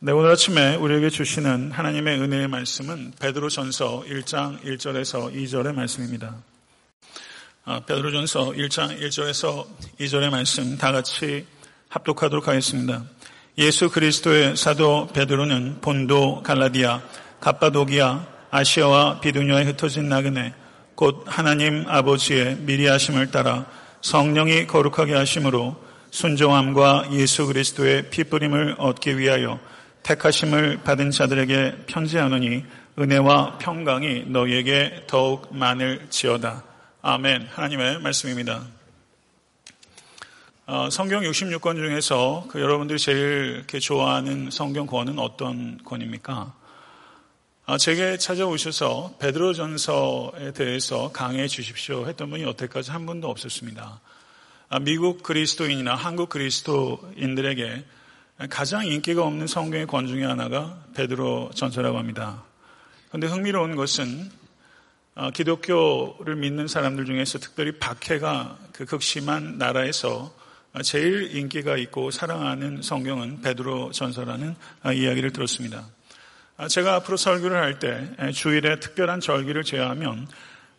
네, 오늘 아침에 우리에게 주시는 하나님의 은혜의 말씀은 베드로전서 1장 1절에서 2절의 말씀입니다. 아, 베드로전서 1장 1절에서 2절의 말씀 다 같이 합독하도록 하겠습니다. 예수 그리스도의 사도 베드로는 본도 갈라디아 갑바도기아 아시아와 비두냐에 흩어진 나그네 곧 하나님 아버지의 미리 하심을 따라 성령이 거룩하게 하심으로 순종함과 예수 그리스도의 피뿌림을 얻기 위하여 택하심을 받은 자들에게 편지하노니 은혜와 평강이 너희에게 더욱 많을지어다. 아멘. 하나님의 말씀입니다. 어, 성경 66권 중에서 그 여러분들이 제일 좋아하는 성경 권은 어떤 권입니까? 어, 제게 찾아오셔서 베드로전서에 대해서 강해 주십시오 했던 분이 여태까지 한 분도 없었습니다. 아, 미국 그리스도인이나 한국 그리스도인들에게 가장 인기가 없는 성경의 권 중에 하나가 베드로 전서라고 합니다. 그런데 흥미로운 것은 어, 기독교를 믿는 사람들 중에서 특별히 박해가 그 극심한 나라에서 제일 인기가 있고 사랑하는 성경은 베드로 전서라는 어, 이야기를 들었습니다. 아, 제가 앞으로 설교를 할 때 주일에 특별한 절기를 제외하면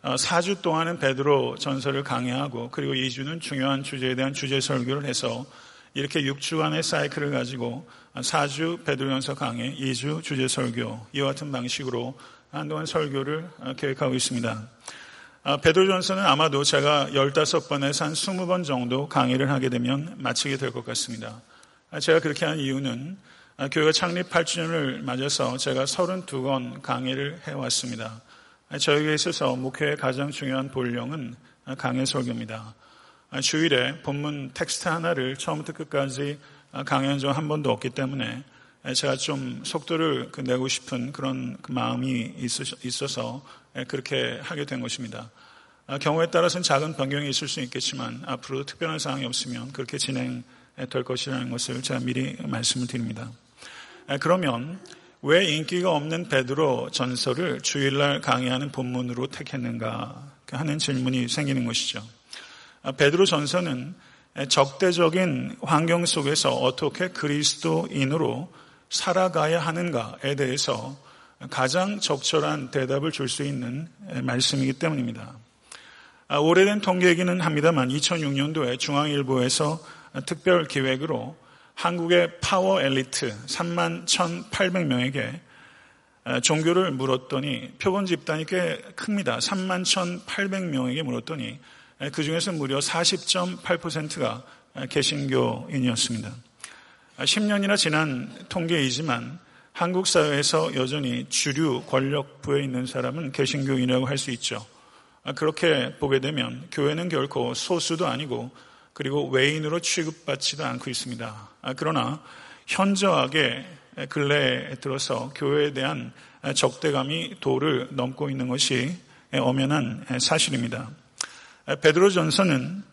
4주 어, 동안은 베드로 전서를 강의하고 그리고 2주는 중요한 주제에 대한 주제 설교를 해서 이렇게 6주간의 사이클을 가지고 4주 베드로연서 강의, 2주 주제 설교 이와 같은 방식으로 한동안 설교를 계획하고 있습니다. 아, 베드로전서는 아마도 제가 15번에서 한 20번 정도 강의를 하게 되면 마치게 될 것 같습니다. 아, 제가 그렇게 한 이유는 아, 교회가 창립 8주년을 맞아서 제가 32권 강의를 해왔습니다. 저에게 있어서 목회의 가장 중요한 본령은 강의 설교입니다. 주일에 본문 텍스트 하나를 처음부터 끝까지 강연 중 한 번도 없기 때문에 제가 좀 속도를 그 내고 싶은 그런 그 마음이 있어서 그렇게 하게 된 것입니다. 경우에 따라서는 작은 변경이 있을 수 있겠지만 앞으로 특별한 사항이 없으면 그렇게 진행될 것이라는 것을 제가 미리 말씀을 드립니다. 그러면 왜 인기가 없는 베드로 전설을 주일날 강의하는 본문으로 택했는가 하는 질문이 생기는 것이죠. 아, 베드로 전서는 적대적인 환경 속에서 어떻게 그리스도인으로 살아가야 하는가에 대해서 가장 적절한 대답을 줄 수 있는 말씀이기 때문입니다. 아, 오래된 통계이기는 합니다만 2006년도에 중앙일보에서 특별 기획으로 한국의 파워 엘리트 3만 1,800명에게 종교를 물었더니 표본 집단이 꽤 큽니다. 3만 1,800명에게 물었더니 그 중에서 무려 40.8%가 개신교인이었습니다. 10년이나 지난 통계이지만 한국 사회에서 여전히 주류 권력부에 있는 사람은 개신교인이라고 할 수 있죠. 그렇게 보게 되면 교회는 결코 소수도 아니고 그리고 외인으로 취급받지도 않고 있습니다. 그러나 현저하게 근래에 들어서 교회에 대한 적대감이 도를 넘고 있는 것이 엄연한 사실입니다. 베드로 전서는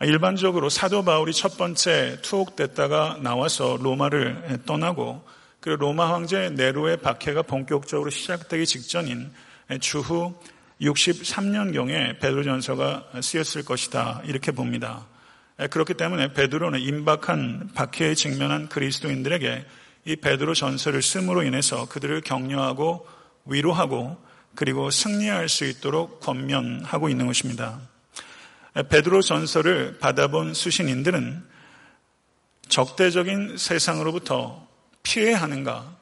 일반적으로 사도 바울이 첫 번째 투옥됐다가 나와서 로마를 떠나고 그 로마 황제 네로의 박해가 본격적으로 시작되기 직전인 주후 63년경에 베드로 전서가 쓰였을 것이다 이렇게 봅니다. 그렇기 때문에 베드로는 임박한 박해에 직면한 그리스도인들에게 이 베드로 전서를 쓰므로 인해서 그들을 격려하고 위로하고 그리고 승리할 수 있도록 권면하고 있는 것입니다. 베드로 전설을 받아본 수신인들은 적대적인 세상으로부터 피해야 하는가,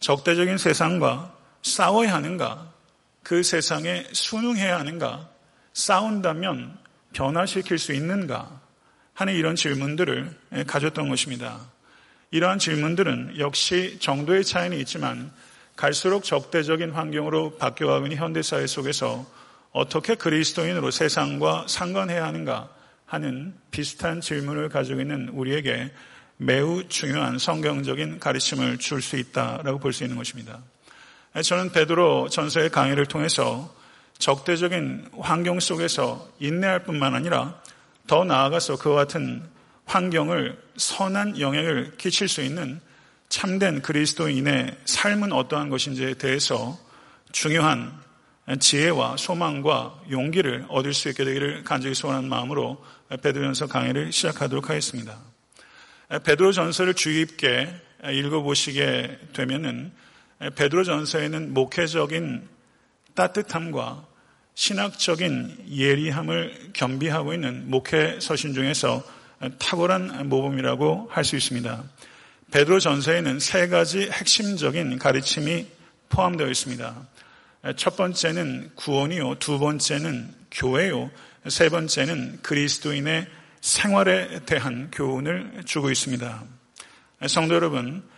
적대적인 세상과 싸워야 하는가, 그 세상에 순응해야 하는가, 싸운다면 변화시킬 수 있는가 하는 이런 질문들을 가졌던 것입니다. 이러한 질문들은 역시 정도의 차이는 있지만 갈수록 적대적인 환경으로 바뀌어가고 있는 현대사회 속에서 어떻게 그리스도인으로 세상과 상관해야 하는가 하는 비슷한 질문을 가지고 있는 우리에게 매우 중요한 성경적인 가르침을 줄 수 있다라고 볼 수 있는 것입니다. 저는 베드로 전서의 강의를 통해서 적대적인 환경 속에서 인내할 뿐만 아니라 더 나아가서 그와 같은 환경을 선한 영향을 끼칠 수 있는 참된 그리스도인의 삶은 어떠한 것인지에 대해서 중요한 지혜와 소망과 용기를 얻을 수 있게 되기를 간절히 소원하는 마음으로 베드로전서 강의를 시작하도록 하겠습니다. 베드로 전서를 주의 깊게 읽어보시게 되면은 베드로 전서에는 목회적인 따뜻함과 신학적인 예리함을 겸비하고 있는 목회 서신 중에서 탁월한 모범이라고 할 수 있습니다. 베드로 전서에는 세 가지 핵심적인 가르침이 포함되어 있습니다. 첫 번째는 구원이요, 두 번째는 교회요, 세 번째는 그리스도인의 생활에 대한 교훈을 주고 있습니다. 성도 여러분,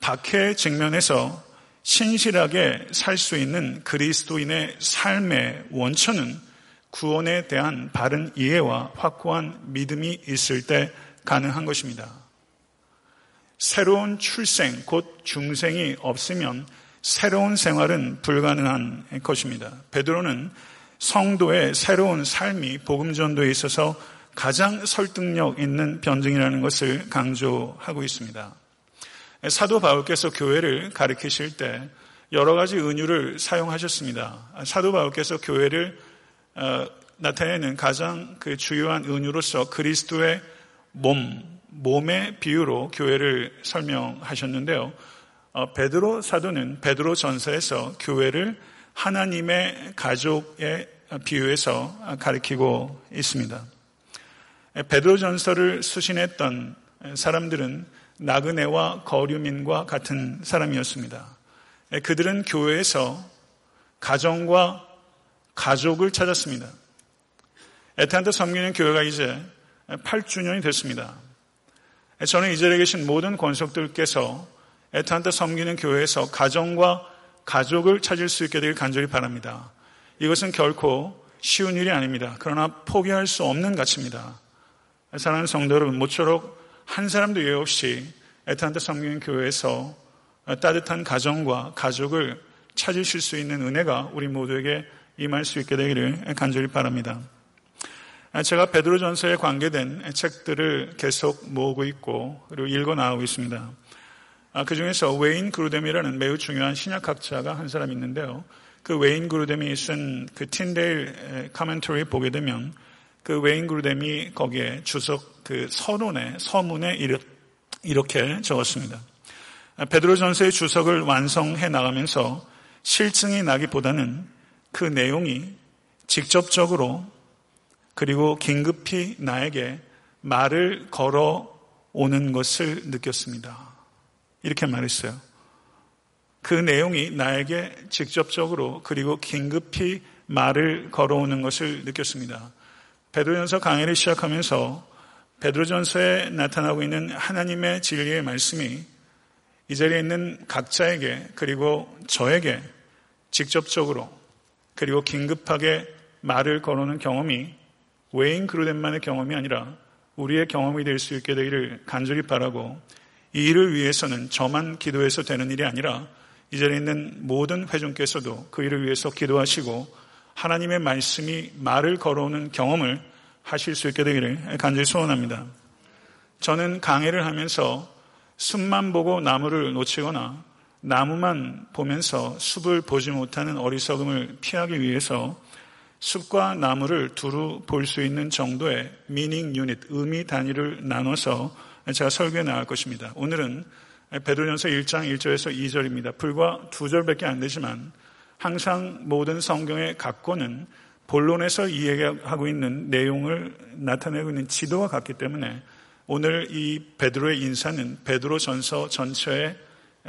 박해 직면에서 신실하게 살 수 있는 그리스도인의 삶의 원천은 구원에 대한 바른 이해와 확고한 믿음이 있을 때 가능한 것입니다. 새로운 출생, 곧 중생이 없으면 새로운 생활은 불가능한 것입니다. 베드로는 성도의 새로운 삶이 복음 전도에 있어서 가장 설득력 있는 변증이라는 것을 강조하고 있습니다. 사도 바울께서 교회를 가르치실 때 여러 가지 은유를 사용하셨습니다. 사도 바울께서 교회를 어, 나타내는 가장 그 주요한 은유로서 그리스도의 몸, 몸의 비유로 교회를 설명하셨는데요. 어, 베드로 사도는 베드로 전서에서 교회를 하나님의 가족의 비유에서 가리키고 있습니다. 베드로 전서를 수신했던 사람들은 나그네와 거류민과 같은 사람이었습니다. 그들은 교회에서 가정과 가족을 찾았습니다. 에탄트 섬기는 교회가 이제 8주년이 됐습니다. 저는 이 자리에 계신 모든 권속들께서 에탄트 섬기는 교회에서 가정과 가족을 찾을 수 있게 되길 간절히 바랍니다. 이것은 결코 쉬운 일이 아닙니다. 그러나 포기할 수 없는 가치입니다. 사랑하는 성도 여러분, 모쪼록 한 사람도 예외 없이 에탄트 섬기는 교회에서 따뜻한 가정과 가족을 찾으실 수 있는 은혜가 우리 모두에게 임할 수 있게 되기를 간절히 바랍니다. 제가 베드로전서에 관계된 책들을 계속 모으고 있고 그리고 읽어 나오고 있습니다. 그 중에서 웨인 그루뎀이라는 매우 중요한 신약학자가 한 사람 있는데요. 그 웨인 그루뎀이 쓴 그 틴데일 카멘터리 보게 되면 그 웨인 그루뎀이 거기에 주석 그 서론에 서문에 이렇게 적었습니다. 베드로전서의 주석을 완성해 나가면서 실증이 나기보다는 그 내용이 직접적으로 그리고 긴급히 나에게 말을 걸어 오는 것을 느꼈습니다. 이렇게 말했어요. 그 내용이 나에게 직접적으로 그리고 긴급히 말을 걸어오는 것을 느꼈습니다. 베드로전서 강의를 시작하면서 베드로전서에 나타나고 있는 하나님의 진리의 말씀이 이 자리에 있는 각자에게 그리고 저에게 직접적으로 그리고 긴급하게 말을 걸어오는 경험이 웨인 그루덴만의 경험이 아니라 우리의 경험이 될 수 있게 되기를 간절히 바라고 이 일을 위해서는 저만 기도해서 되는 일이 아니라 이 자리에 있는 모든 회중께서도 그 일을 위해서 기도하시고 하나님의 말씀이 말을 걸어오는 경험을 하실 수 있게 되기를 간절히 소원합니다. 저는 강의를 하면서 숲만 보고 나무를 놓치거나 나무만 보면서 숲을 보지 못하는 어리석음을 피하기 위해서 숲과 나무를 두루 볼 수 있는 정도의 미닝 유닛, 의미 단위를 나눠서 제가 설교해 나갈 것입니다. 오늘은 베드로전서 1장 1절에서 2절입니다. 불과 두 절밖에 안 되지만 항상 모든 성경의 각권은 본론에서 이야기하고 있는 내용을 나타내고 있는 지도와 같기 때문에 오늘 이 베드로의 인사는 베드로 전서 전체의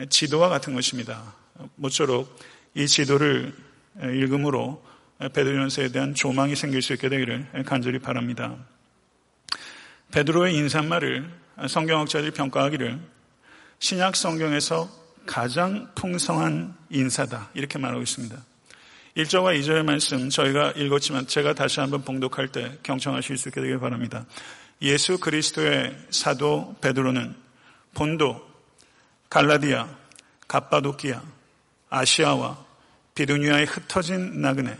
지도와 같은 것입니다. 모쪼록 이 지도를 읽음으로 베드로 전서에 대한 조망이 생길 수 있게 되기를 간절히 바랍니다. 베드로의 인사말을 성경학자들이 평가하기를 신약 성경에서 가장 풍성한 인사다 이렇게 말하고 있습니다. 1절과 2절의 말씀 저희가 읽었지만 제가 다시 한번 봉독할 때 경청하실 수 있게 되길 바랍니다. 예수 그리스도의 사도 베드로는 본도, 갈라디아, 갑바도키아, 아시아와 비두니아에 흩어진 나그네,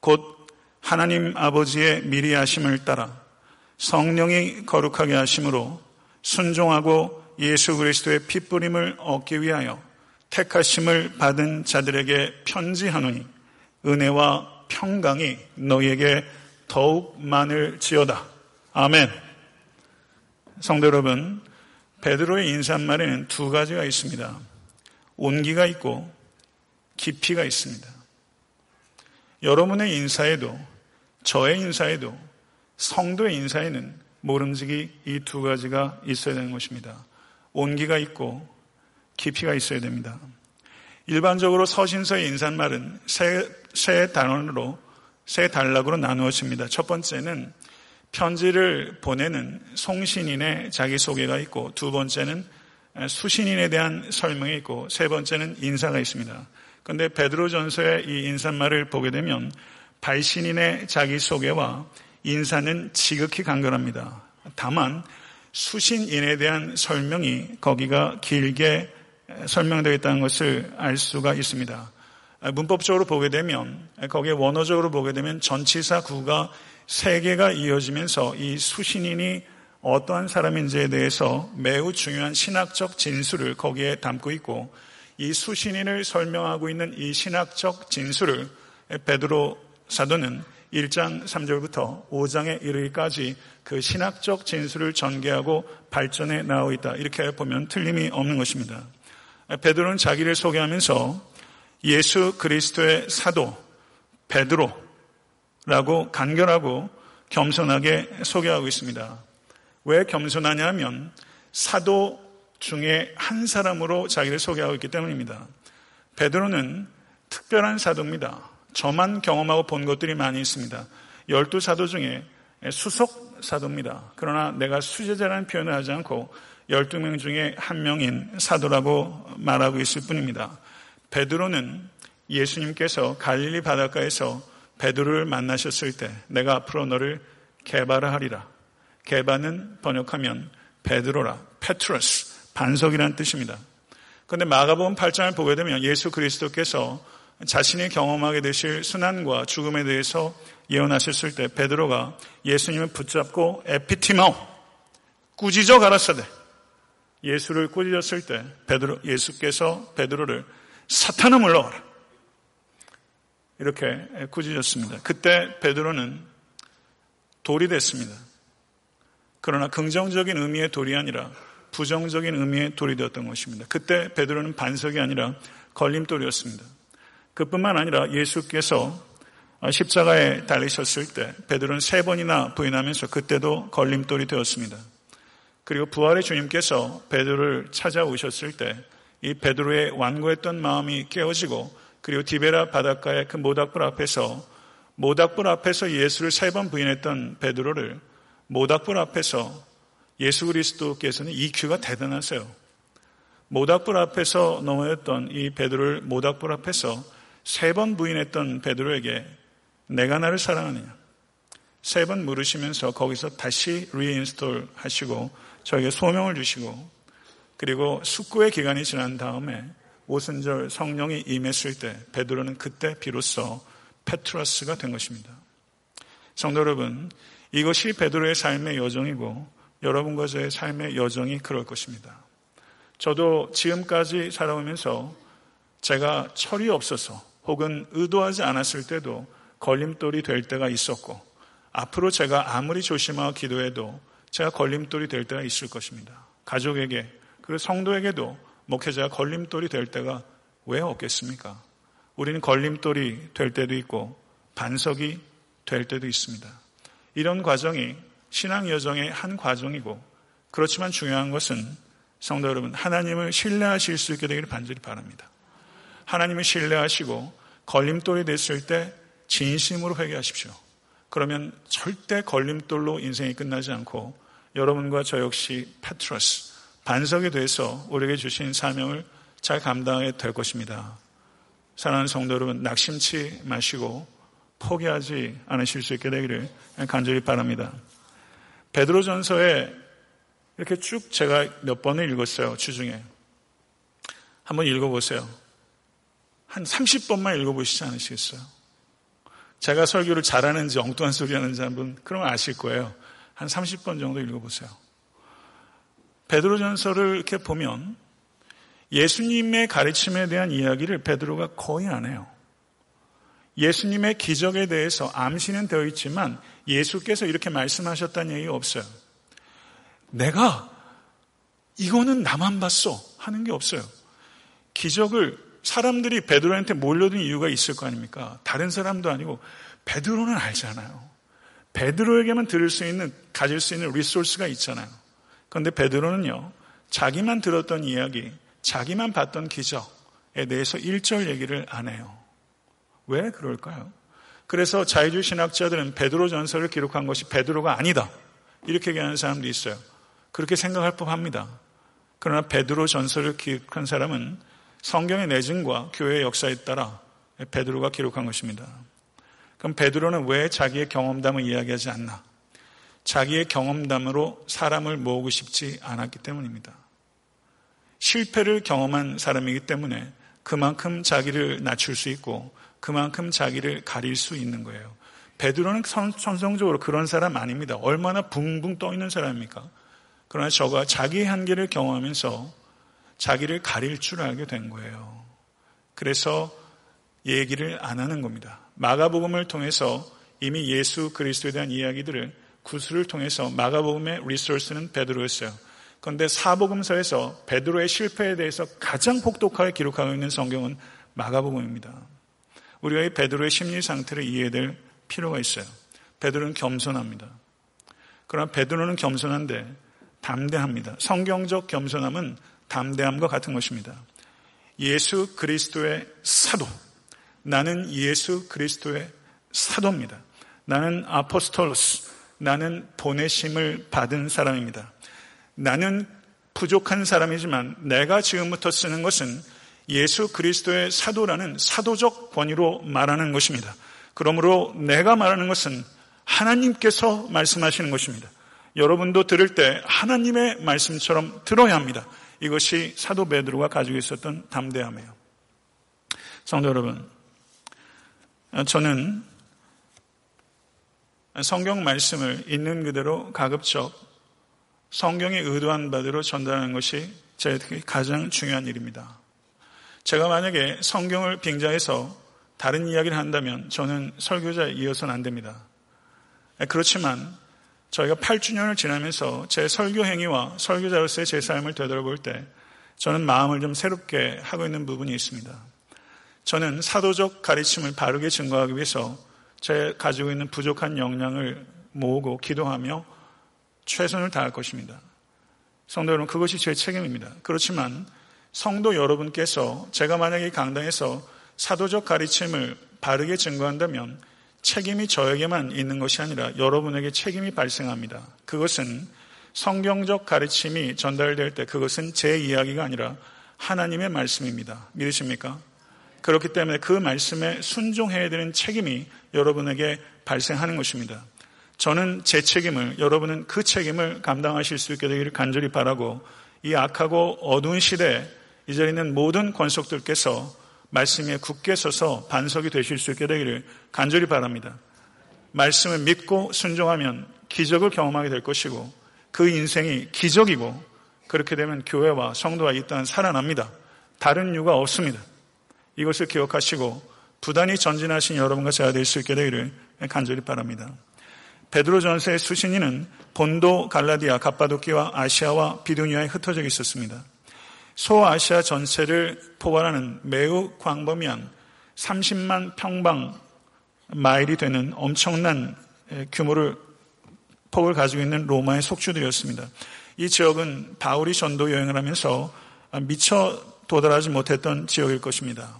곧 하나님 아버지의 미리 하심을 따라 성령이 거룩하게 하심으로 순종하고 예수 그리스도의 핏부림을 얻기 위하여 택하심을 받은 자들에게 편지하노니 은혜와 평강이 너희에게 더욱 많을지어다. 아멘. 성도 여러분, 베드로의 인사말에는 두 가지가 있습니다. 온기가 있고 깊이가 있습니다. 여러분의 인사에도 저의 인사에도 성도의 인사에는 모름지기 이 두 가지가 있어야 되는 것입니다. 온기가 있고 깊이가 있어야 됩니다. 일반적으로 서신서의 인사말은 세, 세 단원으로 세 단락으로 나누어집니다. 첫 번째는 편지를 보내는 송신인의 자기소개가 있고 두 번째는 수신인에 대한 설명이 있고 세 번째는 인사가 있습니다. 그런데 베드로전서의 이 인사말을 보게 되면 발신인의 자기소개와 인사는 지극히 간결합니다. 다만 수신인에 대한 설명이 거기가 길게 설명되어 있다는 것을 알 수가 있습니다. 문법적으로 보게 되면 거기에 원어적으로 보게 되면 전치사 구가 세 개가 이어지면서 이 수신인이 어떠한 사람인지에 대해서 매우 중요한 신학적 진술을 거기에 담고 있고 이 수신인을 설명하고 있는 이 신학적 진술을 베드로 사도는 1장 3절부터 5장에 이르기까지 그 신학적 진술을 전개하고 발전해 나오고 있다. 이렇게 보면 틀림이 없는 것입니다. 베드로는 자기를 소개하면서 예수 그리스도의 사도 베드로라고 간결하고 겸손하게 소개하고 있습니다. 왜 겸손하냐면 사도 중에 한 사람으로 자기를 소개하고 있기 때문입니다. 베드로는 특별한 사도입니다. 저만 경험하고 본 것들이 많이 있습니다. 열두 사도 중에 수석 사도입니다. 그러나 내가 수제자라는 표현을 하지 않고 열두 명 중에 한 명인 사도라고 말하고 있을 뿐입니다. 베드로는 예수님께서 갈릴리 바닷가에서 베드로를 만나셨을 때 내가 앞으로 너를 개발하리라. 개발은 번역하면 베드로라, 페트러스, 반석이라는 뜻입니다. 그런데 마가복음 8장을 보게 되면 예수 그리스도께서 자신이 경험하게 되실 순환과 죽음에 대해서 예언하셨을 때 베드로가 예수님을 붙잡고 에피티마오 꾸짖어 가라사대 예수를 꾸짖었을 때 베드로 예수께서 베드로를 사탄을 물러가라 이렇게 꾸짖었습니다. 그때 베드로는 돌이 됐습니다. 그러나 긍정적인 의미의 돌이 아니라 부정적인 의미의 돌이 되었던 것입니다. 그때 베드로는 반석이 아니라 걸림돌이었습니다. 그뿐만 아니라 예수께서 십자가에 달리셨을 때 베드로는 세 번이나 부인하면서 그때도 걸림돌이 되었습니다. 그리고 부활의 주님께서 베드로를 찾아오셨을 때 이 베드로의 완고했던 마음이 깨어지고 그리고 디베라 바닷가의 그 모닥불 앞에서 모닥불 앞에서 예수를 세 번 부인했던 베드로를 모닥불 앞에서 예수 그리스도께서는 EQ가 대단하세요. 모닥불 앞에서 넘어졌던 이 베드로를 모닥불 앞에서 세 번 부인했던 베드로에게 네가 나를 사랑하느냐 세 번 물으시면서 거기서 다시 reinstall 하시고 저에게 소명을 주시고 그리고 숙고의 기간이 지난 다음에 오순절 성령이 임했을 때 베드로는 그때 비로소 페트로스가 된 것입니다. 성도 여러분, 이것이 베드로의 삶의 여정이고 여러분과 저의 삶의 여정이 그럴 것입니다. 저도 지금까지 살아오면서 제가 철이 없어서 혹은 의도하지 않았을 때도 걸림돌이 될 때가 있었고 앞으로 제가 아무리 조심하고 기도해도 제가 걸림돌이 될 때가 있을 것입니다. 가족에게 그리고 성도에게도 목회자가 걸림돌이 될 때가 왜 없겠습니까? 우리는 걸림돌이 될 때도 있고 반석이 될 때도 있습니다. 이런 과정이 신앙 여정의 한 과정이고 그렇지만 중요한 것은 성도 여러분 하나님을 신뢰하실 수 있게 되기를 반드시 바랍니다. 하나님을 신뢰하시고 걸림돌이 됐을 때 진심으로 회개하십시오. 그러면 절대 걸림돌로 인생이 끝나지 않고 여러분과 저 역시 페트러스, 반석이 돼서 우리에게 주신 사명을 잘 감당하게 될 것입니다. 사랑하는 성도 여러분, 낙심치 마시고 포기하지 않으실 수 있게 되기를 간절히 바랍니다. 베드로 전서에 이렇게 쭉 제가 몇 번을 읽었어요, 주중에. 한번 읽어보세요. 한 30번만 읽어보시지 않으시겠어요? 제가 설교를 잘하는지 엉뚱한 소리 하는지 한번 그러면 아실 거예요. 한 30번 정도 읽어보세요. 베드로 전서를 이렇게 보면 예수님의 가르침에 대한 이야기를 베드로가 거의 안 해요. 예수님의 기적에 대해서 암시는 되어 있지만 예수께서 이렇게 말씀하셨다는 얘기가 없어요. 내가 이거는 나만 봤어 하는 게 없어요. 기적을 사람들이 베드로한테 몰려든 이유가 있을 거 아닙니까? 다른 사람도 아니고 베드로는 알잖아요. 베드로에게만 들을 수 있는 가질 수 있는 리소스가 있잖아요. 그런데 베드로는요. 자기만 들었던 이야기, 자기만 봤던 기적에 대해서 일절 얘기를 안 해요. 왜 그럴까요? 그래서 자유주의 신학자들은 베드로 전설을 기록한 것이 베드로가 아니다. 이렇게 얘기하는 사람도 있어요. 그렇게 생각할 법합니다. 그러나 베드로 전설을 기록한 사람은 성경의 내증과 교회의 역사에 따라 베드로가 기록한 것입니다. 그럼 베드로는 왜 자기의 경험담을 이야기하지 않나? 자기의 경험담으로 사람을 모으고 싶지 않았기 때문입니다. 실패를 경험한 사람이기 때문에 그만큼 자기를 낮출 수 있고 그만큼 자기를 가릴 수 있는 거예요. 베드로는 선 성적으로 그런 사람 아닙니다. 얼마나 붕붕 떠 있는 사람입니까? 그러나 저가 자기의 한계를 경험하면서 자기를 가릴 줄 알게 된 거예요. 그래서 얘기를 안 하는 겁니다. 마가복음을 통해서 이미 예수 그리스도에 대한 이야기들을 구술을 통해서 마가복음의 리소스는 베드로였어요. 그런데 사복음서에서 베드로의 실패에 대해서 가장 폭독하게 기록하고 있는 성경은 마가복음입니다. 우리가 이 베드로의 심리 상태를 이해될 필요가 있어요. 베드로는 겸손합니다. 그러나 베드로는 겸손한데 담대합니다. 성경적 겸손함은 담대함과 같은 것입니다. 예수 그리스도의 사도. 나는 예수 그리스도의 사도입니다. 나는 아포스톨로스. 나는 보내심을 받은 사람입니다. 나는 부족한 사람이지만 내가 지금부터 쓰는 것은 예수 그리스도의 사도라는 사도적 권위로 말하는 것입니다. 그러므로 내가 말하는 것은 하나님께서 말씀하시는 것입니다. 여러분도 들을 때 하나님의 말씀처럼 들어야 합니다. 이것이 사도 베드로가 가지고 있었던 담대함이에요. 성도 여러분, 저는 성경 말씀을 있는 그대로 가급적 성경이 의도한 바대로 전달하는 것이 제 가장 중요한 일입니다. 제가 만약에 성경을 빙자해서 다른 이야기를 한다면 저는 설교자에 이어서는 안 됩니다. 그렇지만 저희가 8주년을 지나면서 제 설교 행위와 설교자로서의 제 삶을 되돌아볼 때 저는 마음을 좀 새롭게 하고 있는 부분이 있습니다. 저는 사도적 가르침을 바르게 증거하기 위해서 제 가지고 있는 부족한 역량을 모으고 기도하며 최선을 다할 것입니다. 성도 여러분, 그것이 제 책임입니다. 그렇지만 성도 여러분께서 제가 만약에 강당에서 사도적 가르침을 바르게 증거한다면 책임이 저에게만 있는 것이 아니라 여러분에게 책임이 발생합니다. 그것은 성경적 가르침이 전달될 때 그것은 제 이야기가 아니라 하나님의 말씀입니다. 믿으십니까? 그렇기 때문에 그 말씀에 순종해야 되는 책임이 여러분에게 발생하는 것입니다. 저는 제 책임을, 여러분은 그 책임을 감당하실 수 있게 되기를 간절히 바라고 이 악하고 어두운 시대에 이 자리에 있는 모든 권속들께서 말씀에 굳게 서서 반석이 되실 수 있게 되기를 간절히 바랍니다. 말씀을 믿고 순종하면 기적을 경험하게 될 것이고 그 인생이 기적이고 그렇게 되면 교회와 이땅 살아납니다. 다른 이유가 없습니다. 이것을 기억하시고 부단히 전진하신 여러분과 제가 될 수 있게 되기를 간절히 바랍니다. 베드로 전서의 수신인은 본도, 갈라디아, 갑바도키와 아시아와 비두니아에 흩어져 있었습니다. 소아시아 전체를 포괄하는 매우 광범위한 30만 평방 마일이 되는 엄청난 규모를 폭을 가지고 있는 로마의 속주들이었습니다. 이 지역은 바울이 전도 여행을 하면서 미처 도달하지 못했던 지역일 것입니다.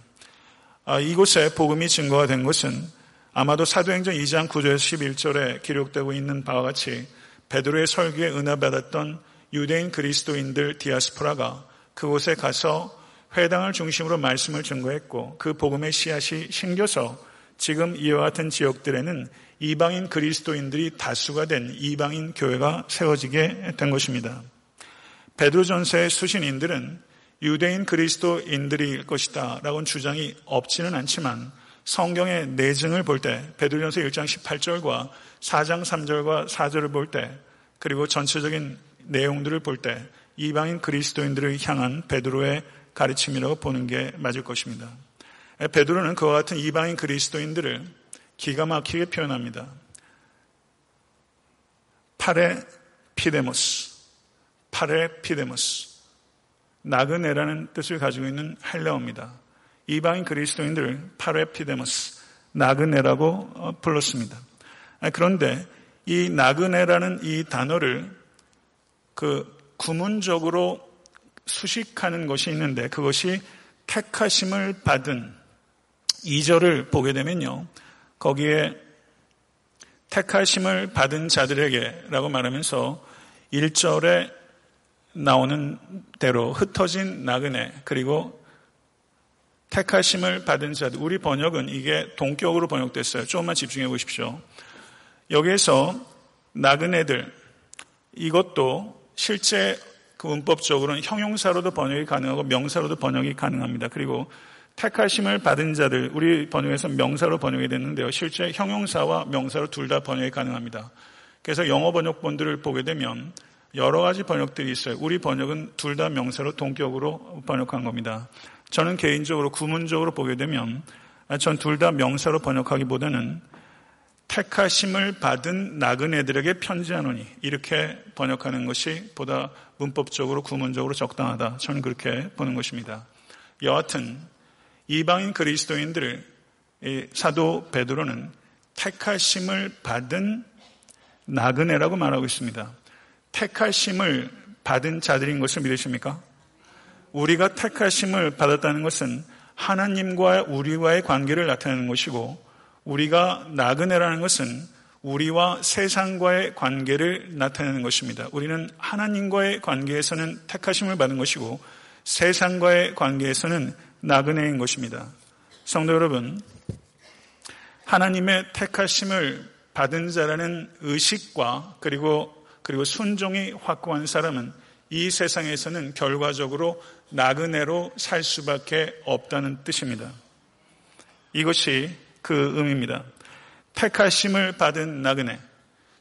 아, 이곳에 복음이 증거가 된 것은 아마도 사도행전 2장 9절에서 11절에 기록되고 있는 바와 같이 베드로의 설교에 은혜받았던 유대인 그리스도인들 디아스포라가 그곳에 가서 회당을 중심으로 말씀을 증거했고 그 복음의 씨앗이 심겨서 지금 이와 같은 지역들에는 이방인 그리스도인들이 다수가 된 이방인 교회가 세워지게 된 것입니다. 베드로전서의 수신인들은 유대인 그리스도인들일 것이다 라고는 주장이 없지는 않지만 성경의 내증을 볼 때 베드로전서 1장 18절과 4장 3절과 4절을 볼 때 그리고 전체적인 내용들을 볼 때 이방인 그리스도인들을 향한 베드로의 가르침이라고 보는 게 맞을 것입니다. 베드로는 그와 같은 이방인 그리스도인들을 기가 막히게 표현합니다. παρεπίδημος, παρεπίδημος. 나그네라는 뜻을 가지고 있는 헬라어입니다. 이방인 그리스도인들 παρεπίδημος 나그네라고 어, 불렀습니다. 아, 그런데 이 나그네라는 이 단어를 그 구문적으로 수식하는 것이 있는데 그것이 택하심을 받은 2절을 보게 되면요. 거기에 택하심을 받은 자들에게 라고 말하면서 1절에 나오는 대로 흩어진 나그네 그리고 택하심을 받은 자들 우리 번역은 이게 동격으로 번역됐어요. 조금만 집중해 보십시오. 여기에서 나그네들 이것도 실제 그 문법적으로는 형용사로도 번역이 가능하고 명사로도 번역이 가능합니다. 그리고 택하심을 받은 자들 우리 번역에서 명사로 번역이 됐는데요. 실제 형용사와 명사로 둘 다 번역이 가능합니다. 그래서 영어 번역본들을 보게 되면 여러 가지 번역들이 있어요. 우리 번역은 둘 다 명사로 동격으로 번역한 겁니다. 저는 개인적으로 구문적으로 보게 되면 전 둘 다 명사로 번역하기보다는 택하심을 받은 나그네들에게 편지하노니 이렇게 번역하는 것이 보다 문법적으로 구문적으로 적당하다. 저는 그렇게 보는 것입니다. 여하튼 이방인 그리스도인들을 사도 베드로는 택하심을 받은 나그네라고 말하고 있습니다. 택하심을 받은 자들인 것을 믿으십니까? 우리가 택하심을 받았다는 것은 하나님과 우리와의 관계를 나타내는 것이고 우리가 나그네라는 것은 우리와 세상과의 관계를 나타내는 것입니다. 우리는 하나님과의 관계에서는 택하심을 받은 것이고 세상과의 관계에서는 나그네인 것입니다. 성도 여러분, 하나님의 택하심을 받은 자라는 의식과 그리고 그리고 순종이 확고한 사람은 이 세상에서는 결과적으로 나그네로 살 수밖에 없다는 뜻입니다. 이것이 그 의미입니다. 택하심을 받은 나그네.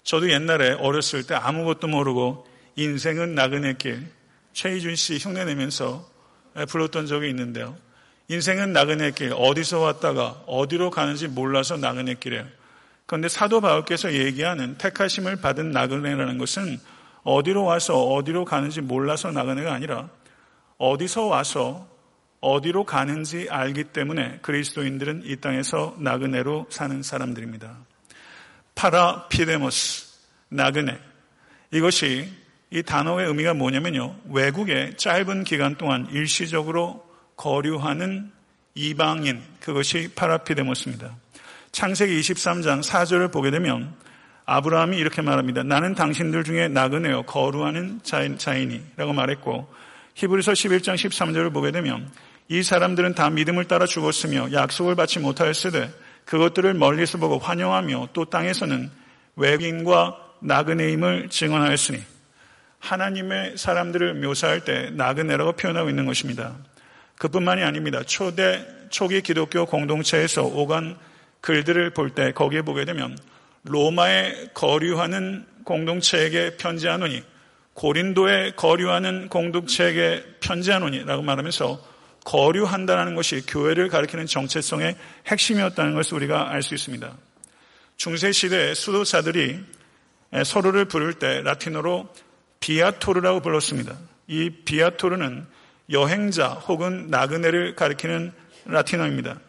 저도 옛날에 어렸을 때 아무것도 모르고 인생은 나그네 길 최희준 씨 흉내 내면서 불렀던 적이 있는데요. 인생은 나그네 길 어디서 왔다가 어디로 가는지 몰라서 나그네 길이에요. 그런데 사도 바울께서 얘기하는 택하심을 받은 나그네라는 것은 어디로 와서 어디로 가는지 몰라서 나그네가 아니라 어디서 와서 어디로 가는지 알기 때문에 그리스도인들은 이 땅에서 나그네로 사는 사람들입니다. παρεπίδημος, 나그네. 이것이 이 단어의 의미가 뭐냐면요. 외국에 짧은 기간 동안 일시적으로 거류하는 이방인, 그것이 파라피데모스입니다. 창세기 23장 4절을 보게 되면 아브라함이 이렇게 말합니다. 나는 당신들 중에 나그네요. 거루하는 자인이라고 말했고 히브리서 11장 13절을 보게 되면 이 사람들은 다 믿음을 따라 죽었으며 약속을 받지 못하였으되 그것들을 멀리서 보고 환영하며 또 땅에서는 외국인과 나그네임을 증언하였으니 하나님의 사람들을 묘사할 때 나그네라고 표현하고 있는 것입니다. 그뿐만이 아닙니다. 초대 초기 기독교 공동체에서 오간 글들을 볼 때 거기에 보게 되면 로마에 거류하는 공동체에게 편지하노니 고린도에 거류하는 공동체에게 편지하노니라고 말하면서 거류한다는 것이 교회를 가리키는 정체성의 핵심이었다는 것을 우리가 알 수 있습니다. 중세 시대 수도사들이 서로를 부를 때 라틴어로 비아토르라고 불렀습니다. 이 비아토르는 여행자 혹은 나그네를 가리키는 라틴어입니다.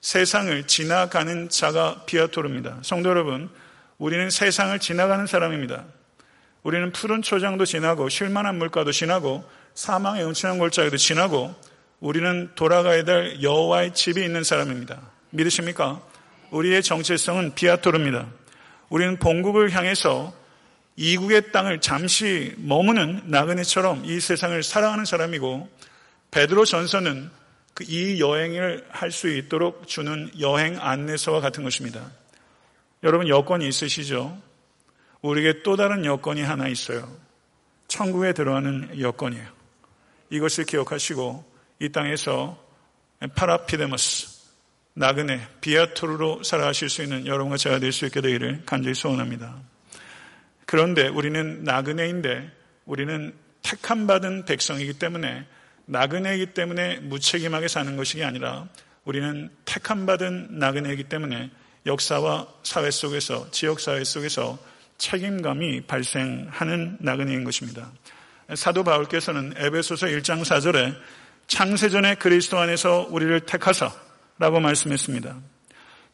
세상을 지나가는 자가 비아토르입니다. 성도 여러분, 우리는 세상을 지나가는 사람입니다. 우리는 푸른 초장도 지나고 쉴만한 물가도 지나고 사망의 은천한 골짜기도 지나고 우리는 돌아가야 될 여호와의 집이 있는 사람입니다. 믿으십니까? 우리의 정체성은 비아토르입니다. 우리는 본국을 향해서 이국의 땅을 잠시 머무는 나그네처럼 이 세상을 살아가는 사람이고 베드로 전서는 그 이 여행을 할 수 있도록 주는 여행 안내서와 같은 것입니다. 여러분 여권이 있으시죠? 우리에게 또 다른 여권이 하나 있어요. 천국에 들어가는 여권이에요. 이것을 기억하시고 이 땅에서 παρεπίδημος, 나그네, 비아토르로 살아가실 수 있는 여러분과 제가 될 수 있게 되기를 간절히 소원합니다. 그런데 우리는 나그네인데 우리는 택함 받은 백성이기 때문에 나그네이기 때문에 무책임하게 사는 것이 아니라 우리는 택함 받은 나그네이기 때문에 역사와 사회 속에서 지역 사회 속에서 책임감이 발생하는 나그네인 것입니다. 사도 바울께서는 에베소서 1장 4절에 창세전에 그리스도 안에서 우리를 택하사라고 말씀했습니다.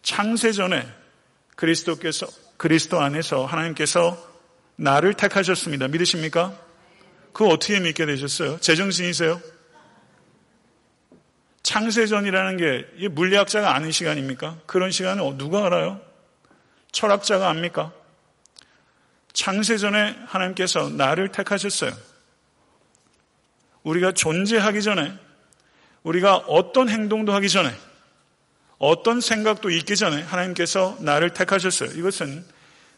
창세전에 그리스도께서 그리스도 안에서 하나님께서 나를 택하셨습니다. 믿으십니까? 그거 어떻게 믿게 되셨어요? 제정신이세요? 창세전이라는 게 물리학자가 아는 시간입니까? 그런 시간을 누가 알아요? 철학자가 압니까? 창세전에 하나님께서 나를 택하셨어요. 우리가 존재하기 전에, 우리가 어떤 행동도 하기 전에, 어떤 생각도 있기 전에 하나님께서 나를 택하셨어요. 이것은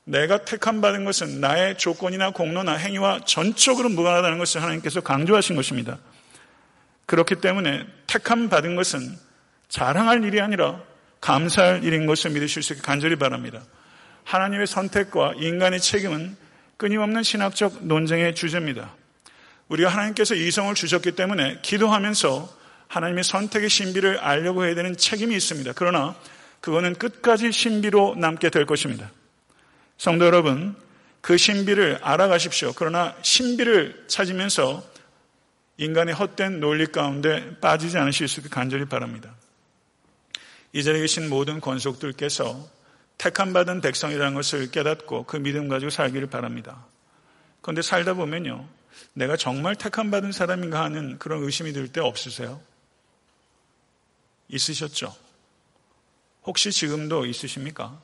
내가 택함 받은 것은 나의 조건이나 공로나 행위와 전적으로 무관하다는 것을 하나님께서 강조하신 것입니다. 그렇기 때문에 택함 받은 것은 자랑할 일이 아니라 감사할 일인 것을 믿으실 수 있게 간절히 바랍니다. 하나님의 선택과 인간의 책임은 끊임없는 신학적 논쟁의 주제입니다. 우리가 하나님께서 이성을 주셨기 때문에 기도하면서 하나님의 선택의 신비를 알려고 해야 되는 책임이 있습니다. 그러나 그거는 끝까지 신비로 남게 될 것입니다. 성도 여러분, 그 신비를 알아가십시오. 그러나 신비를 찾으면서 인간의 헛된 논리 가운데 빠지지 않으실 수 있게 간절히 바랍니다. 이 자리에 계신 모든 권속들께서 택함받은 백성이라는 것을 깨닫고 그 믿음 가지고 살기를 바랍니다. 그런데 살다 보면요. 내가 정말 택함받은 사람인가 하는 그런 의심이 들 때 없으세요? 있으셨죠? 혹시 지금도 있으십니까?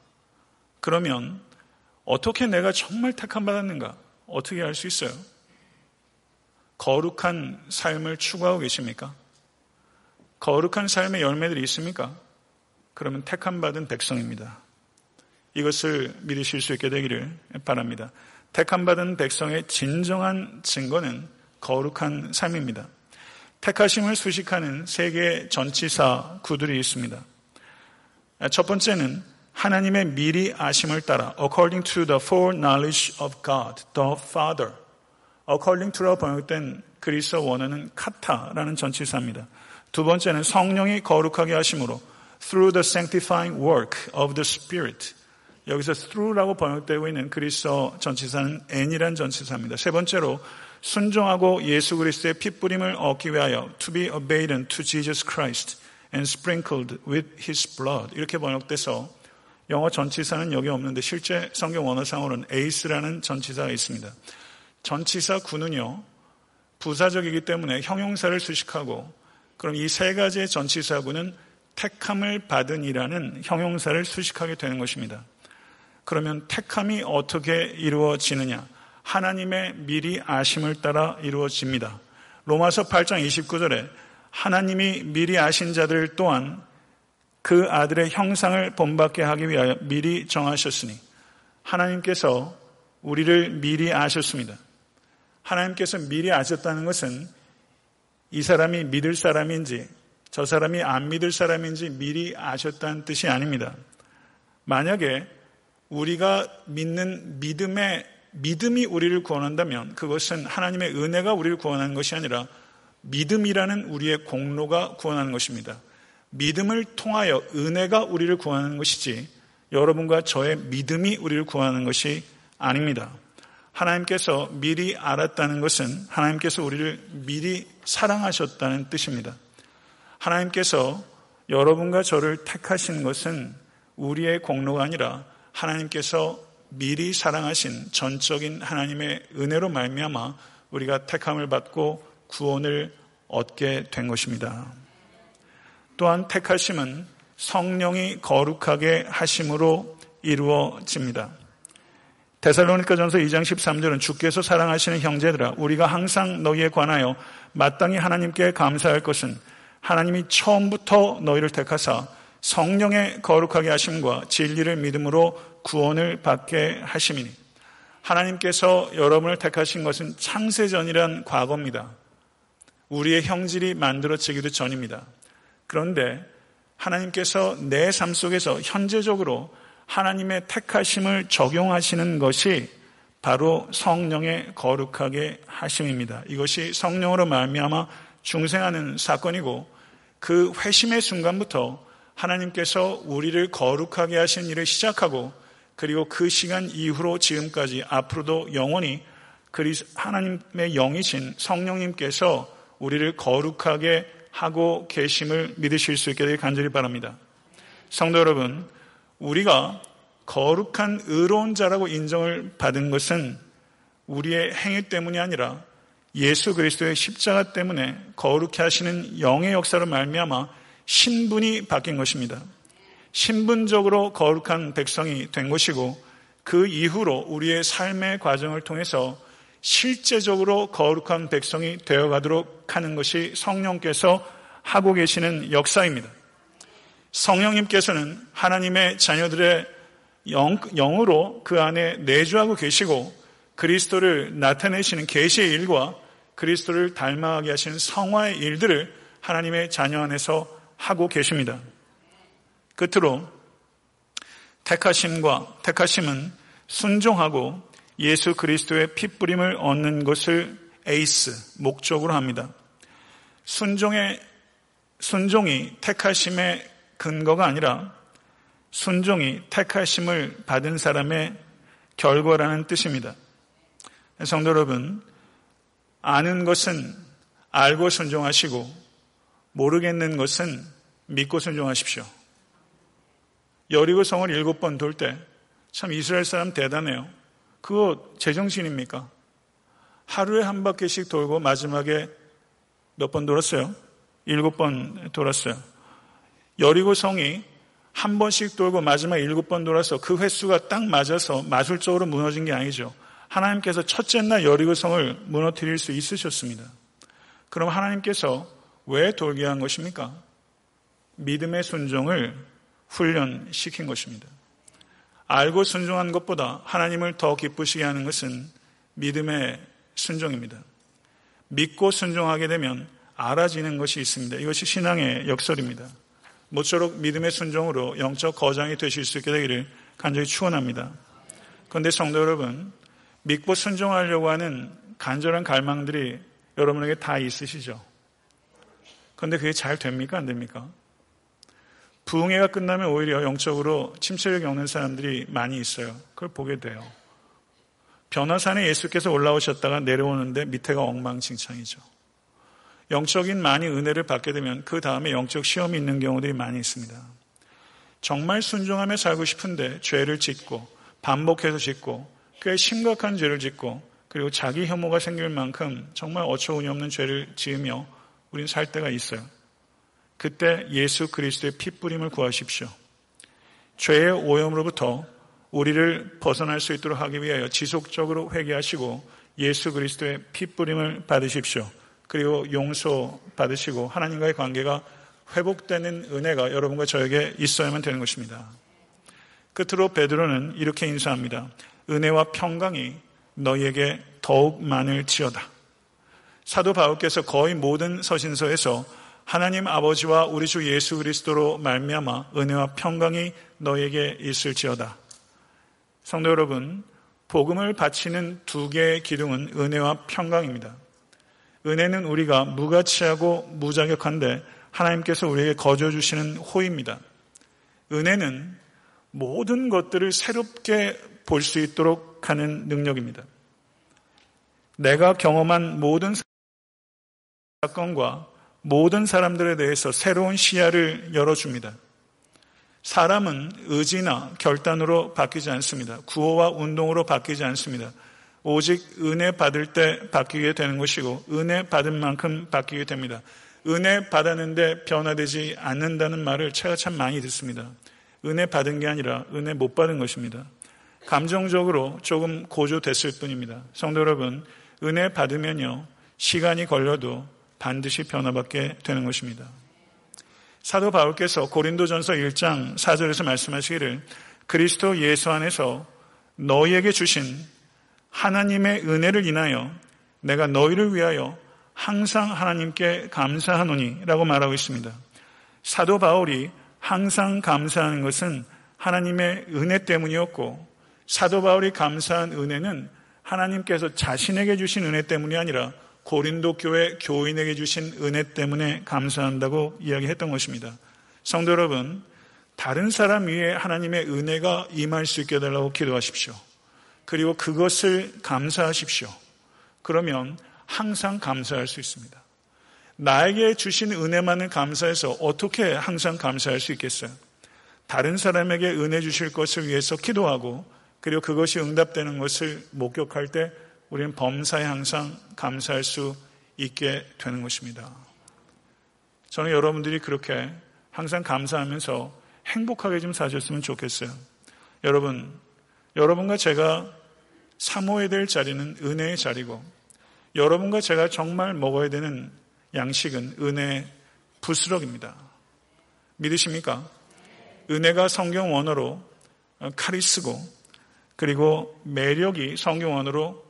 그러면 어떻게 내가 정말 택함받았는가? 어떻게 알 수 있어요? 거룩한 삶을 추구하고 계십니까? 거룩한 삶의 열매들이 있습니까? 그러면 택함받은 백성입니다. 이것을 믿으실 수 있게 되기를 바랍니다. 택함받은 백성의 진정한 증거는 거룩한 삶입니다. 택하심을 수식하는 세계 전치사 구들이 있습니다. 첫 번째는 하나님의 미리 아심을 따라 according to the foreknowledge of God, the Father. according to라고 번역된 그리스어 원어는 카타라는 전치사입니다. 두 번째는 성령이 거룩하게 하심으로 through the sanctifying work of the Spirit. 여기서 through라고 번역되고 있는 그리스어 전치사는 n이란 전치사입니다. 세 번째로 순종하고 예수 그리스도의 핏부림을 얻기 위하여 to be obedient to Jesus Christ and sprinkled with his blood 이렇게 번역돼서 영어 전치사는 여기 없는데 실제 성경 원어상으로는 에이스라는 전치사가 있습니다. 전치사 구는요 부사적이기 때문에 형용사를 수식하고 그럼 이 세 가지의 전치사구는 택함을 받은이라는 형용사를 수식하게 되는 것입니다. 그러면 택함이 어떻게 이루어지느냐? 하나님의 미리 아심을 따라 이루어집니다. 로마서 8장 29절에 하나님이 미리 아신 자들 또한 그 아들의 형상을 본받게 하기 위하여 미리 정하셨으니 하나님께서 우리를 미리 아셨습니다. 하나님께서 미리 아셨다는 것은 이 사람이 믿을 사람인지 저 사람이 안 믿을 사람인지 미리 아셨다는 뜻이 아닙니다. 만약에 우리가 믿는 믿음의 믿음이 우리를 구원한다면 그것은 하나님의 은혜가 우리를 구원하는 것이 아니라 믿음이라는 우리의 공로가 구원하는 것입니다. 믿음을 통하여 은혜가 우리를 구원하는 것이지 여러분과 저의 믿음이 우리를 구원하는 것이 아닙니다. 하나님께서 미리 알았다는 것은 하나님께서 우리를 미리 사랑하셨다는 뜻입니다. 하나님께서 여러분과 저를 택하신 것은 우리의 공로가 아니라 하나님께서 미리 사랑하신 전적인 하나님의 은혜로 말미암아 우리가 택함을 받고 구원을 얻게 된 것입니다. 또한 택하심은 성령이 거룩하게 하심으로 이루어집니다. 데살로니가 전서 2장 13절은 주께서 사랑하시는 형제들아 우리가 항상 너희에 관하여 마땅히 하나님께 감사할 것은 하나님이 처음부터 너희를 택하사 성령의 거룩하게 하심과 진리를 믿음으로 구원을 받게 하심이니 하나님께서 여러분을 택하신 것은 창세전이란 과거입니다. 우리의 형질이 만들어지기도 전입니다. 그런데 하나님께서 내 삶 속에서 현재적으로 하나님의 택하심을 적용하시는 것이 바로 성령의 거룩하게 하심입니다. 이것이 성령으로 말미암아 중생하는 사건이고 그 회심의 순간부터 하나님께서 우리를 거룩하게 하신 일을 시작하고 그리고 그 시간 이후로 지금까지 앞으로도 영원히 하나님의 영이신 성령님께서 우리를 거룩하게 하고 계심을 믿으실 수 있게 되길 간절히 바랍니다. 성도 여러분, 우리가 거룩한 의로운 자라고 인정을 받은 것은 우리의 행위 때문이 아니라 예수 그리스도의 십자가 때문에 거룩해 하시는 영의 역사로 말미암아 신분이 바뀐 것입니다. 신분적으로 거룩한 백성이 된 것이고 그 이후로 우리의 삶의 과정을 통해서 실제적으로 거룩한 백성이 되어가도록 하는 것이 성령께서 하고 계시는 역사입니다. 성령님께서는 하나님의 자녀들의 영, 영으로 그 안에 내주하고 계시고 그리스도를 나타내시는 계시의 일과 그리스도를 닮아가게 하시는 성화의 일들을 하나님의 자녀 안에서 하고 계십니다. 끝으로 택하심과 택하심은 순종하고 예수 그리스도의 핏부림을 얻는 것을 에이스, 목적으로 합니다. 순종의, 순종이 택하심의 근거가 아니라 순종이 택하심을 받은 사람의 결과라는 뜻입니다. 성도 여러분, 아는 것은 알고 순종하시고 모르겠는 것은 믿고 순종하십시오. 여리고 성을 일곱 번 돌 때 참 이스라엘 사람 대단해요. 그거 제정신입니까? 하루에 한 바퀴씩 돌고 마지막에 몇 번 돌았어요? 일곱 번 돌았어요. 여리고 성이 한 번씩 돌고 마지막 일곱 번 돌아서 그 횟수가 딱 맞아서 마술적으로 무너진 게 아니죠. 하나님께서 첫째 날 여리고 성을 무너뜨릴 수 있으셨습니다. 그럼 하나님께서 왜 돌게 한 것입니까? 믿음의 순종을 훈련시킨 것입니다. 알고 순종한 것보다 하나님을 더 기쁘시게 하는 것은 믿음의 순종입니다. 믿고 순종하게 되면 알아지는 것이 있습니다. 이것이 신앙의 역설입니다. 모쪼록 믿음의 순종으로 영적 거장이 되실 수 있게 되기를 간절히 축원합니다. 그런데 성도 여러분, 믿고 순종하려고 하는 간절한 갈망들이 여러분에게 다 있으시죠? 그런데 그게 잘 됩니까? 안 됩니까? 부흥회가 끝나면 오히려 영적으로 침체를 겪는 사람들이 많이 있어요. 그걸 보게 돼요. 변화산에 예수께서 올라오셨다가 내려오는데 밑에가 엉망진창이죠. 영적인 많이 은혜를 받게 되면 그 다음에 영적 시험이 있는 경우들이 많이 있습니다. 정말 순종하며 살고 싶은데 죄를 짓고 반복해서 짓고 꽤 심각한 죄를 짓고 그리고 자기 혐오가 생길 만큼 정말 어처구니 없는 죄를 지으며 우리는 살 때가 있어요. 그때 예수 그리스도의 핏부림을 구하십시오. 죄의 오염으로부터 우리를 벗어날 수 있도록 하기 위하여 지속적으로 회개하시고 예수 그리스도의 핏부림을 받으십시오. 그리고 용서 받으시고 하나님과의 관계가 회복되는 은혜가 여러분과 저에게 있어야만 되는 것입니다. 끝으로 베드로는 이렇게 인사합니다. 은혜와 평강이 너희에게 더욱 많을지어다. 사도 바울께서 거의 모든 서신서에서 하나님 아버지와 우리 주 예수 그리스도로 말미암아 은혜와 평강이 너에게 있을지어다. 성도 여러분, 복음을 바치는 두 개의 기둥은 은혜와 평강입니다. 은혜는 우리가 무가치하고 무자격한데 하나님께서 우리에게 거저 주시는 호입니다. 은혜는 모든 것들을 새롭게 볼 수 있도록 하는 능력입니다. 내가 경험한 모든 사건과 모든 사람들에 대해서 새로운 시야를 열어줍니다. 사람은 의지나 결단으로 바뀌지 않습니다. 구호와 운동으로 바뀌지 않습니다. 오직 은혜 받을 때 바뀌게 되는 것이고 은혜 받은 만큼 바뀌게 됩니다. 은혜 받았는데 변화되지 않는다는 말을 제가 참 많이 듣습니다. 은혜 받은 게 아니라 은혜 못 받은 것입니다. 감정적으로 조금 고조됐을 뿐입니다. 성도 여러분, 은혜 받으면요, 시간이 걸려도 반드시 변화받게 되는 것입니다. 사도 바울께서 고린도전서 1장 4절에서 말씀하시기를 그리스도 예수 안에서 너희에게 주신 하나님의 은혜를 인하여 내가 너희를 위하여 항상 하나님께 감사하노니 라고 말하고 있습니다. 사도 바울이 항상 감사하는 것은 하나님의 은혜 때문이었고 사도 바울이 감사한 은혜는 하나님께서 자신에게 주신 은혜 때문이 아니라 고린도 교회 교인에게 주신 은혜 때문에 감사한다고 이야기했던 것입니다. 성도 여러분, 다른 사람 위에 하나님의 은혜가 임할 수 있게 해달라고 기도하십시오. 그리고 그것을 감사하십시오. 그러면 항상 감사할 수 있습니다. 나에게 주신 은혜만을 감사해서 어떻게 항상 감사할 수 있겠어요? 다른 사람에게 은혜 주실 것을 위해서 기도하고 그리고 그것이 응답되는 것을 목격할 때 우리는 범사에 항상 감사할 수 있게 되는 것입니다. 저는 여러분들이 그렇게 항상 감사하면서 행복하게 좀 사셨으면 좋겠어요. 여러분, 여러분과 제가 사모해야 될 자리는 은혜의 자리고 여러분과 제가 정말 먹어야 되는 양식은 은혜의 부스럭입니다. 믿으십니까? 은혜가 성경 원어로 카리스고 그리고 매력이 성경 원어로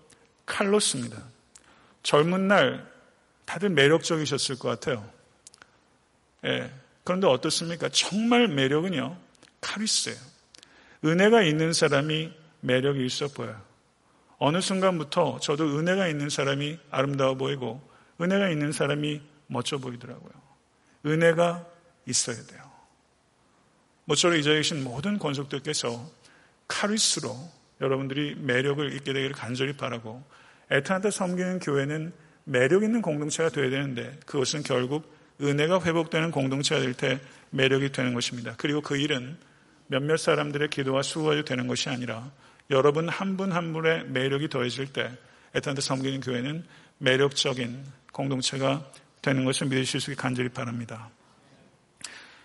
칼로스입니다. 젊은 날 다들 매력적이셨을 것 같아요. 예. 그런데 어떻습니까? 정말 매력은요, 카리스예요. 은혜가 있는 사람이 매력이 있어 보여요. 어느 순간부터 저도 은혜가 있는 사람이 아름다워 보이고 은혜가 있는 사람이 멋져 보이더라고요. 은혜가 있어야 돼요. 모쪼록 이 자리에 계신 모든 권속들께서 카리스로 여러분들이 매력을 잊게 되기를 간절히 바라고 에탄한테 섬기는 교회는 매력 있는 공동체가 되어야 되는데 그것은 결국 은혜가 회복되는 공동체가 될 때 매력이 되는 것입니다. 그리고 그 일은 몇몇 사람들의 기도와 수고가 되는 것이 아니라 여러분 한 분한 분의 매력이 더해질 때 에탄한테 섬기는 교회는 매력적인 공동체가 되는 것을 믿으실 수 있게 간절히 바랍니다.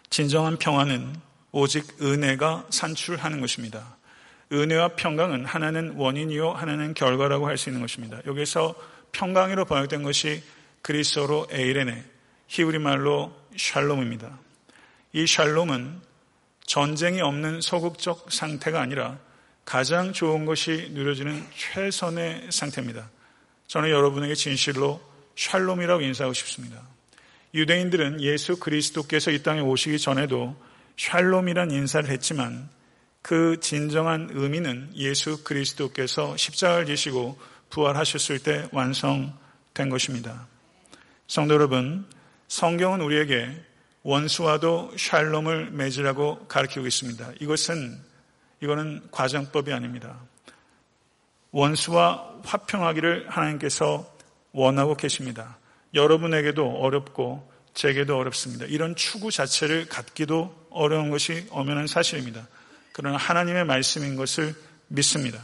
진정한 평화는 오직 은혜가 산출하는 것입니다. 은혜와 평강은 하나는 원인이요 하나는 결과라고 할 수 있는 것입니다. 여기서 평강이로 번역된 것이 그리스어로 에이레네, 히브리 말로 샬롬입니다. 이 샬롬은 전쟁이 없는 소극적 상태가 아니라 가장 좋은 것이 누려지는 최선의 상태입니다. 저는 여러분에게 진실로 샬롬이라고 인사하고 싶습니다. 유대인들은 예수 그리스도께서 이 땅에 오시기 전에도 샬롬이란 인사를 했지만 그 진정한 의미는 예수 그리스도께서 십자가를 지시고 부활하셨을 때 완성된 것입니다. 성도 여러분, 성경은 우리에게 원수와도 샬롬을 맺으라고 가르치고 있습니다. 이것은 이거는 과정법이 아닙니다. 원수와 화평하기를 하나님께서 원하고 계십니다. 여러분에게도 어렵고 제게도 어렵습니다. 이런 추구 자체를 갖기도 어려운 것이 엄연한 사실입니다. 그러나 하나님의 말씀인 것을 믿습니다.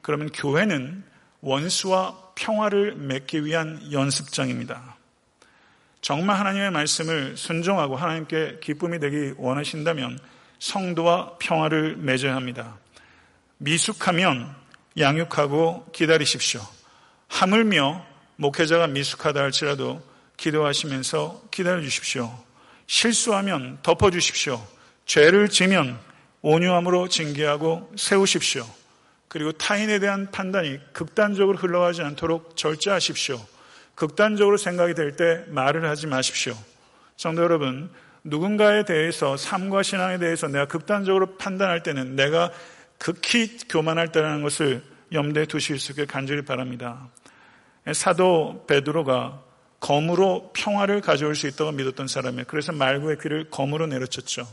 그러면 교회는 원수와 평화를 맺기 위한 연습장입니다. 정말 하나님의 말씀을 순종하고 하나님께 기쁨이 되기 원하신다면 성도와 평화를 맺어야 합니다. 미숙하면 양육하고 기다리십시오. 하물며 목회자가 미숙하다 할지라도 기도하시면서 기다려 주십시오. 실수하면 덮어 주십시오. 죄를 지면 온유함으로 징계하고 세우십시오. 그리고 타인에 대한 판단이 극단적으로 흘러가지 않도록 절제하십시오. 극단적으로 생각이 될 때 말을 하지 마십시오. 성도 여러분, 누군가에 대해서 삶과 신앙에 대해서 내가 극단적으로 판단할 때는 내가 극히 교만할 때라는 것을 염두에 두실 수 있게 간절히 바랍니다. 사도 베드로가 검으로 평화를 가져올 수 있다고 믿었던 사람이에요. 그래서 말구의 귀를 검으로 내려쳤죠.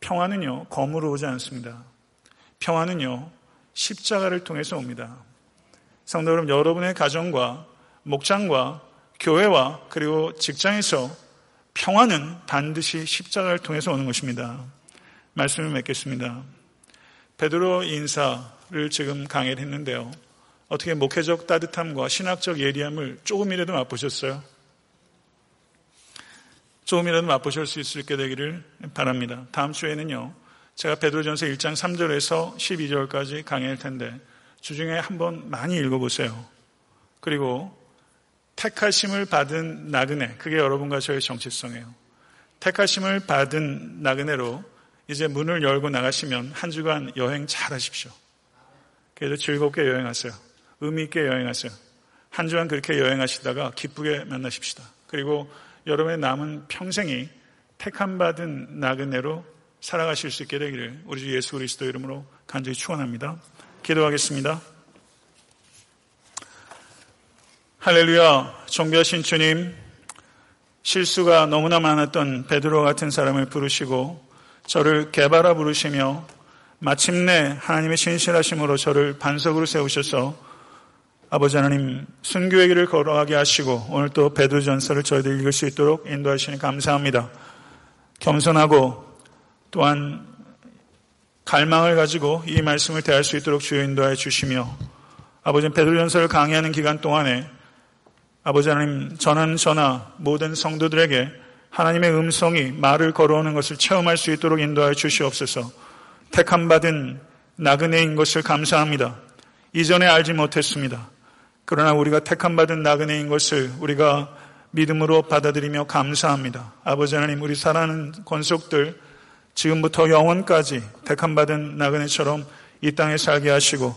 평화는요, 검으로 오지 않습니다. 평화는요, 십자가를 통해서 옵니다. 성도 여러분, 여러분의 가정과 목장과 교회와 그리고 직장에서 평화는 반드시 십자가를 통해서 오는 것입니다. 말씀을 맺겠습니다. 베드로 인사를 지금 강의를 했는데요. 어떻게 목회적 따뜻함과 신학적 예리함을 조금이라도 맛보셨어요? 조금이라도 맛보실 수 있게 되기를 바랍니다. 다음 주에는요. 제가 베드로전서 1장 3절에서 12절까지 강의할 텐데 주중에 한번 많이 읽어보세요. 그리고 택하심을 받은 나그네, 그게 여러분과 저의 정체성이에요. 택하심을 받은 나그네로 이제 문을 열고 나가시면 한 주간 여행 잘 하십시오. 그래도 즐겁게 여행하세요. 의미 있게 여행하세요. 한 주간 그렇게 여행하시다가 기쁘게 만나십시다. 그리고 여러분의 남은 평생이 택함 받은 나그네로 살아가실 수 있게 되기를 우리 주 예수 그리스도 이름으로 간절히 축원합니다. 기도하겠습니다. 할렐루야, 존귀하신 주님, 실수가 너무나 많았던 베드로 같은 사람을 부르시고 저를 개발하 부르시며 마침내 하나님의 신실하심으로 저를 반석으로 세우셔서 아버지 하나님 순교의 길을 걸어가게 하시고 오늘 또 베드로전서를 저희들 읽을 수 있도록 인도하시니 감사합니다. 겸손하고 또한 갈망을 가지고 이 말씀을 대할 수 있도록 주여 인도하여 주시며 아버지 베드로전서를 강의하는 기간 동안에 아버지 하나님 전한 전하 모든 성도들에게 하나님의 음성이 말을 걸어오는 것을 체험할 수 있도록 인도하여 주시옵소서. 택함 받은 나그네인 것을 감사합니다. 이전에 알지 못했습니다. 그러나 우리가 택함 받은 나그네인 것을 우리가 믿음으로 받아들이며 감사합니다. 아버지 하나님 우리 사랑하는 권속들 지금부터 영원까지 택함 받은 나그네처럼 이 땅에 살게 하시고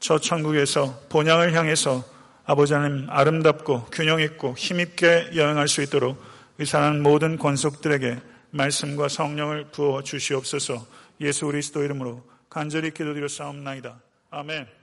저 천국에서 본향을 향해서 아버지 하나님 아름답고 균형 있고 힘있게 여행할 수 있도록 이 사랑하는 모든 권속들에게 말씀과 성령을 부어 주시옵소서 예수 그리스도 이름으로 간절히 기도드려 싸움나이다. 아멘.